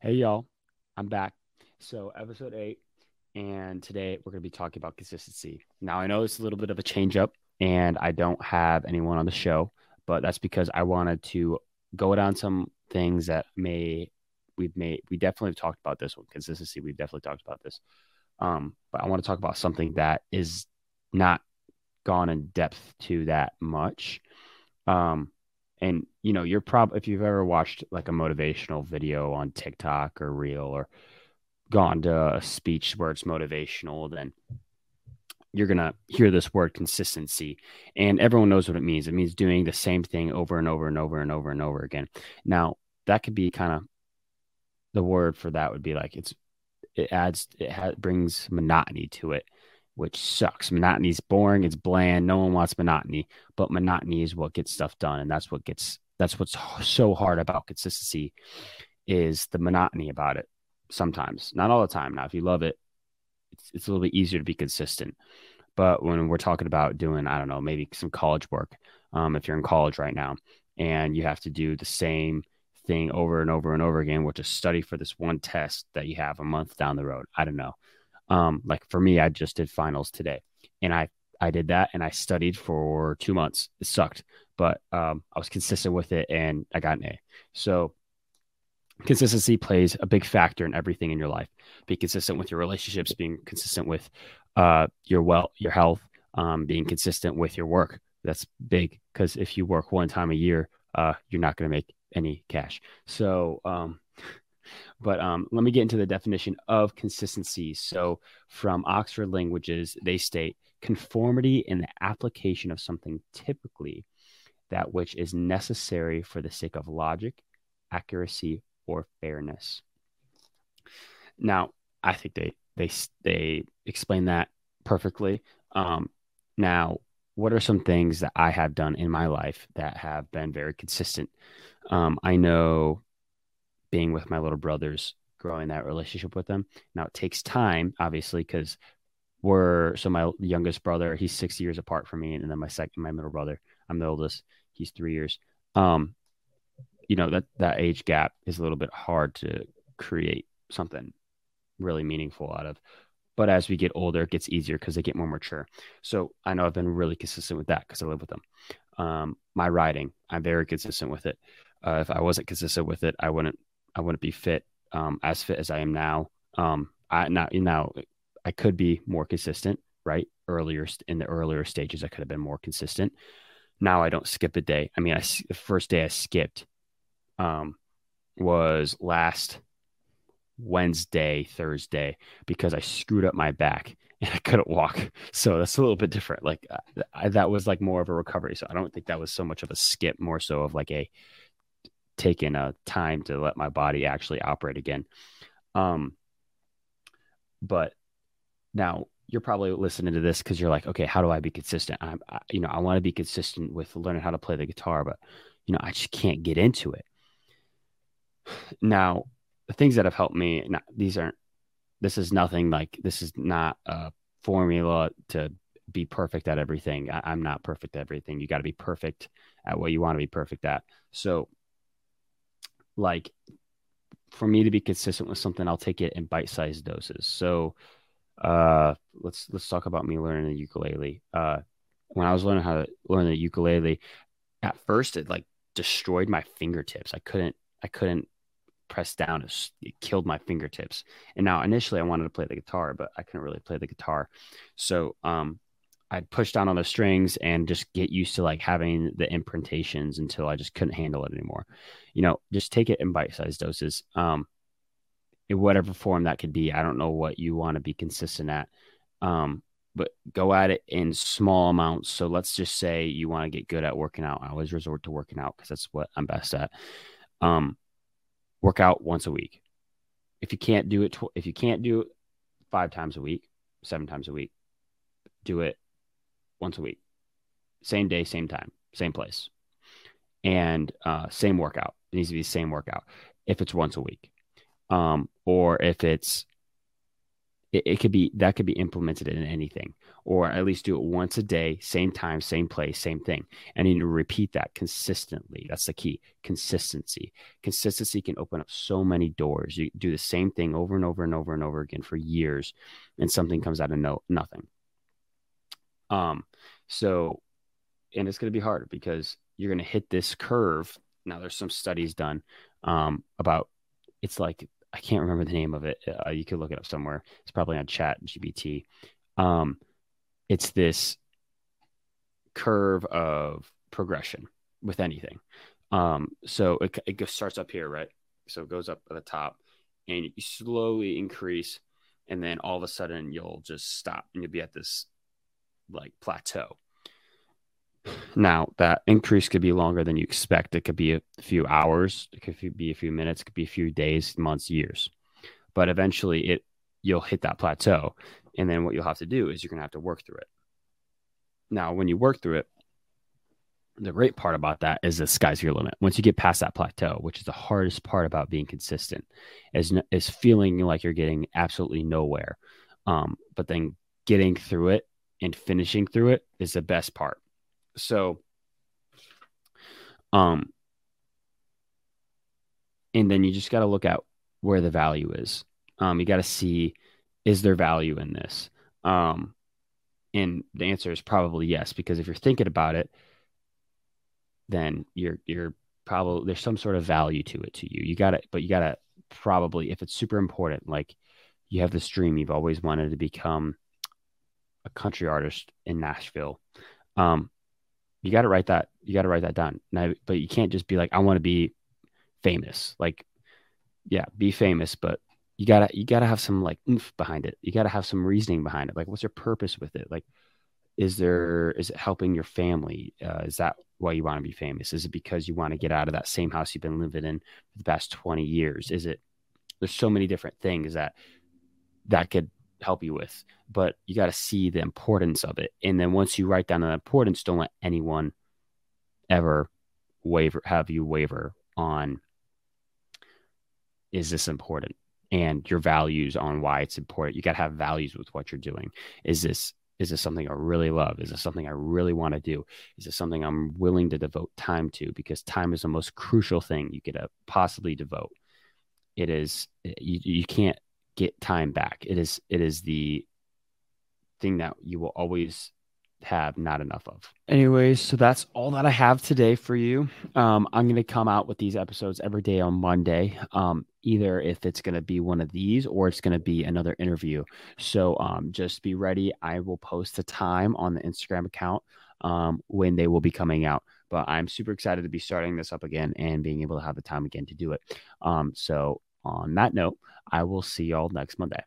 Hey, y'all, I'm back. So, episode eight, and today we're going to be talking about consistency. Now, I know it's a little bit of a change up, and I don't have anyone on the show, but that's because I wanted to go down some things that may we've made. We definitely have talked about this one consistency. We've definitely talked about this, um, but I want to talk about something that is not gone in depth to that much. Um, and you know you're probably if you've ever watched like a motivational video on tiktok or reel or gone to a speech where it's motivational then you're going to hear this word consistency. And everyone knows what it means. It means doing the same thing over and over and over and over and over again. Now that could be kind of the word for that would be like it's it adds it ha- brings monotony to it which sucks. Monotony is boring. It's bland. No one wants monotony, but monotony is what gets stuff done, and that's what gets that's what's so hard about consistency is the monotony about it. Sometimes, not all the time. Now, if you love it, it's, it's a little bit easier to be consistent. But when we're talking about doing, I don't know, maybe some college work, um, if you're in college right now and you have to do the same thing over and over and over again, which is study for this one test that you have a month down the road. I don't know. Um, like for me, I just did finals today, and I I did that and I studied for two months. It sucked, but um, I was consistent with it and I got an A. So consistency plays a big factor in everything in your life. Be consistent with your relationships, being consistent with uh, your well, your health, um, being consistent with your work. That's big because if you work one time a year, uh, you're not going to make any cash. So um, but um, let me get into the definition of consistency. So, from Oxford Languages, they state conformity in the application of something typically that which is necessary for the sake of logic, accuracy, or fairness. Now, I think they they they explain that perfectly. Um, now, what are some things that I have done in my life that have been very consistent? Um, I know being with my little brothers, growing that relationship with them. Now it takes time, obviously, because we're so my youngest brother, he's six years apart from me, and then my second, my middle brother, I'm the oldest, he's three years. Um, you know that that age gap is a little bit hard to create something really meaningful out of. But as we get older, it gets easier because they get more mature. So I know I've been really consistent with that because I live with them. Um, my riding, I'm very consistent with it. Uh, if I wasn't consistent with it, I wouldn't I wouldn't be fit um, as fit as I am now. Um, I now now I could be more consistent, right? Earlier in the earlier stages, I could have been more consistent. Now I don't skip a day. I mean, I the first day I skipped um, was last Wednesday, Thursday, because I screwed up my back and I couldn't walk. So that's a little bit different. Like I, that was like more of a recovery. So I don't think that was so much of a skip, more so of like a taken a time to let my body actually operate again. Um, but now you're probably listening to this because you're like, okay, how do I be consistent? I'm, I, you know, I want to be consistent with learning how to play the guitar, but you know, I just can't get into it. Now, the things that have helped me, not, these aren't, this is nothing like, this is not a formula to be perfect at everything. I, I'm not perfect at everything. You got to be perfect at what you want to be perfect at. So like for me to be consistent with something, I'll take it in bite-sized doses. So uh let's let's talk about me learning the ukulele. Uh when I was learning how to learn the ukulele, at first it like destroyed my fingertips. I couldn't I couldn't press down. It, killed my fingertips. And now initially I wanted to play the guitar, but I couldn't really play the guitar. So um I'd push down on the strings and just get used to like having the imprintations until I just couldn't handle it anymore. You know, just take it in bite-sized doses. Um, in whatever form that could be. I don't know what you want to be consistent at. Um, but go at it in small amounts. So let's just say you want to get good at working out. I always resort to working out because that's what I'm best at. Um, work out once a week. If you can't do it, tw- if you can't do it five times a week, seven times a week, do it once a week, same day, same time, same place, and uh, same workout. It needs to be the same workout if it's once a week, um, or if it's it, it could be that could be implemented in anything, or at least do it once a day, same time, same place, same thing. And you need to repeat that consistently. That's the key consistency. Consistency can open up so many doors. You do the same thing over and over and over and over again for years, and something comes out of no nothing. Um, so, and it's going to be harder because you're going to hit this curve. Now, there's some studies done um, about it's like I can't remember the name of it. Uh, you could look it up somewhere. It's probably on Chat GPT. Um, it's this curve of progression with anything. Um, so it, it starts up here, right? So it goes up at the top and you slowly increase, and then all of a sudden you'll just stop and you'll be at this like plateau. Now that increase could be longer than you expect. It could be a few hours, it could be a few minutes, it could be a few days, months, years. But eventually it you'll hit that plateau. And then what you'll have to do is you're gonna have to work through it. Now, when you work through it, the great part about that is the sky's your limit. Once you get past that plateau, which is the hardest part about being consistent, is is feeling like you're getting absolutely nowhere. Um, but then getting through it and finishing through it is the best part. So, um, and then you just got to look at where the value is. Um, you got to see is there value in this? Um, and the answer is probably yes, because if you're thinking about it, then you're you're probably there's some sort of value to it to you. You got to, but you got to probably if it's super important, like you have this dream you've always wanted to become a country artist in Nashville. Um, you got to write that. You got to write that down. But you can't just be like, I want to be famous. Like, yeah, be famous, but you gotta you gotta have some like oomph behind it. You gotta have some reasoning behind it. Like, what's your purpose with it? Like, is there is it helping your family? Uh, is that why you want to be famous? Is it because you want to get out of that same house you've been living in for the past twenty years? Is it? There's so many different things that that could help you with, but you got to see the importance of it. And then once you write down the importance, don't let anyone ever waver have you waver on is this important and your values on why it's important. You got to have values with what you're doing. Is this is this something I really love? Is this something I really want to do? Is this something I'm willing to devote time to? Because time is the most crucial thing you could uh, possibly devote. It is you, you can't get time back. It is it is the thing that you will always have not enough of. Anyways, so that's all that I have today for you. Um, I'm going to come out with these episodes every day on Monday. Um, either if it's going to be one of these or it's going to be another interview. So um, just be ready. I will post the time on the Instagram account um, when they will be coming out. But I'm super excited to be starting this up again and being able to have the time again to do it. Um, so on that note, I will see y'all next Monday.